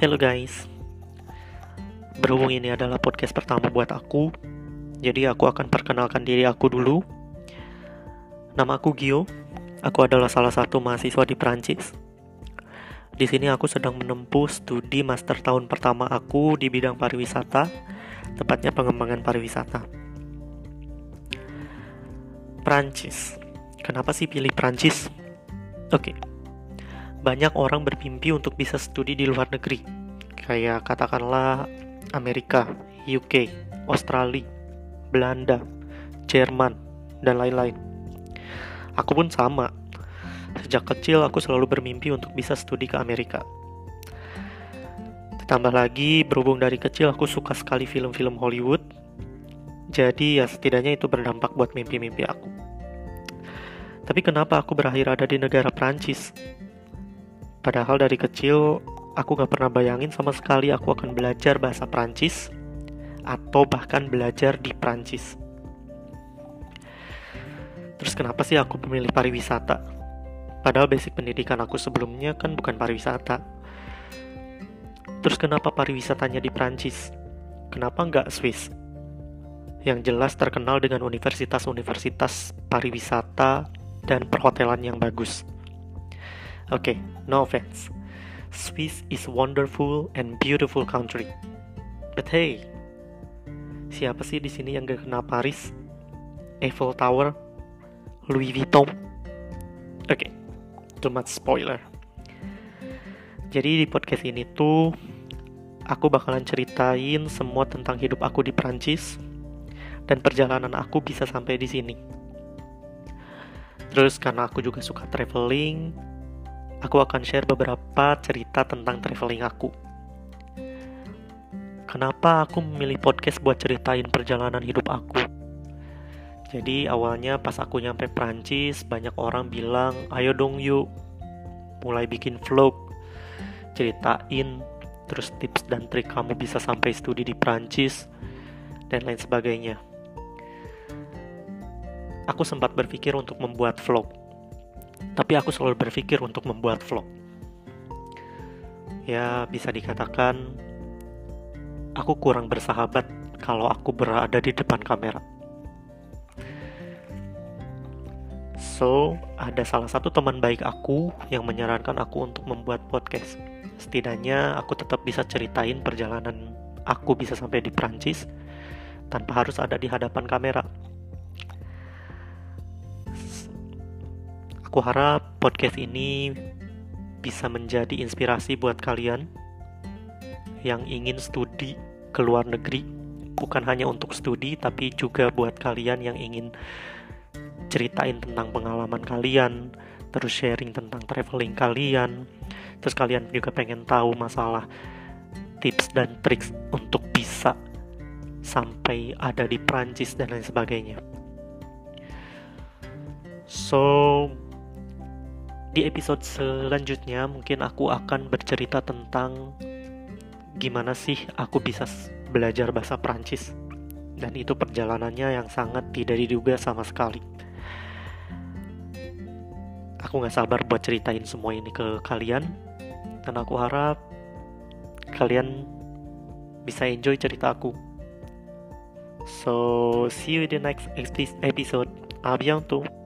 Hello guys. Berhubung ini adalah podcast pertama buat aku Jadi aku akan perkenalkan diri aku dulu. Nama aku Gio. Aku adalah salah satu mahasiswa di Prancis Di sini aku sedang menempuh studi master tahun pertama aku di bidang pariwisata Tepatnya pengembangan pariwisata. Prancis Kenapa sih pilih Prancis? Oke, okay banyak orang bermimpi untuk bisa studi di luar negeri, kayak katakanlah Amerika, UK, Australia, Belanda, Jerman, dan lain-lain. Aku pun sama. Sejak kecil aku selalu bermimpi untuk bisa studi ke Amerika. Ditambah lagi, berhubung dari kecil aku suka sekali film-film Hollywood, jadi ya setidaknya itu berdampak buat mimpi-mimpi aku. Tapi kenapa aku berakhir ada di negara Prancis? Padahal dari kecil aku gak pernah bayangin sama sekali aku akan belajar bahasa Prancis atau bahkan belajar di Prancis. Terus kenapa sih aku memilih pariwisata? Padahal basic pendidikan aku sebelumnya kan bukan pariwisata. Terus kenapa pariwisatanya di Prancis? Kenapa nggak Swiss? Yang jelas terkenal dengan universitas-universitas pariwisata dan perhotelan yang bagus. Okay, no offense. Swiss is wonderful and beautiful country. But hey, siapa sih di sini yang gak kenal Paris? Eiffel Tower? Louis Vuitton? Oke, okay, too much spoiler. Jadi di podcast ini tuh aku bakalan ceritain semua tentang hidup aku di Prancis dan perjalanan aku bisa sampai di sini. Terus karena aku juga suka traveling, aku akan share beberapa cerita tentang traveling aku. Kenapa aku memilih podcast buat ceritain perjalanan hidup aku? Jadi awalnya pas aku nyampe Prancis, banyak orang bilang, ayo dong yuk, mulai bikin vlog, ceritain, terus tips dan trik kamu bisa sampai studi di Prancis, dan lain sebagainya. Aku sempat berpikir untuk membuat vlog, tapi aku selalu berpikir untuk membuat vlog. Ya, bisa dikatakan aku kurang bersahabat kalau aku berada di depan kamera. So, ada salah satu teman baik aku yang menyarankan aku untuk membuat podcast. Setidaknya aku tetap bisa ceritain perjalanan aku bisa sampai di Prancis tanpa harus ada di hadapan kamera. Aku harap podcast ini bisa menjadi inspirasi buat kalian yang ingin studi ke luar negeri, bukan hanya untuk studi, tapi juga buat kalian yang ingin ceritain tentang pengalaman kalian, terus sharing tentang traveling kalian, terus kalian juga pengen tahu masalah tips dan triks untuk bisa sampai ada di Prancis dan lain sebagainya. So, di episode selanjutnya mungkin aku akan bercerita tentang gimana sih aku bisa belajar bahasa Prancis dan itu perjalanannya yang sangat tidak diduga sama sekali. Aku gak sabar buat ceritain semua ini ke kalian dan aku harap kalian bisa enjoy cerita aku. So, see you in the next episode. A bientôt.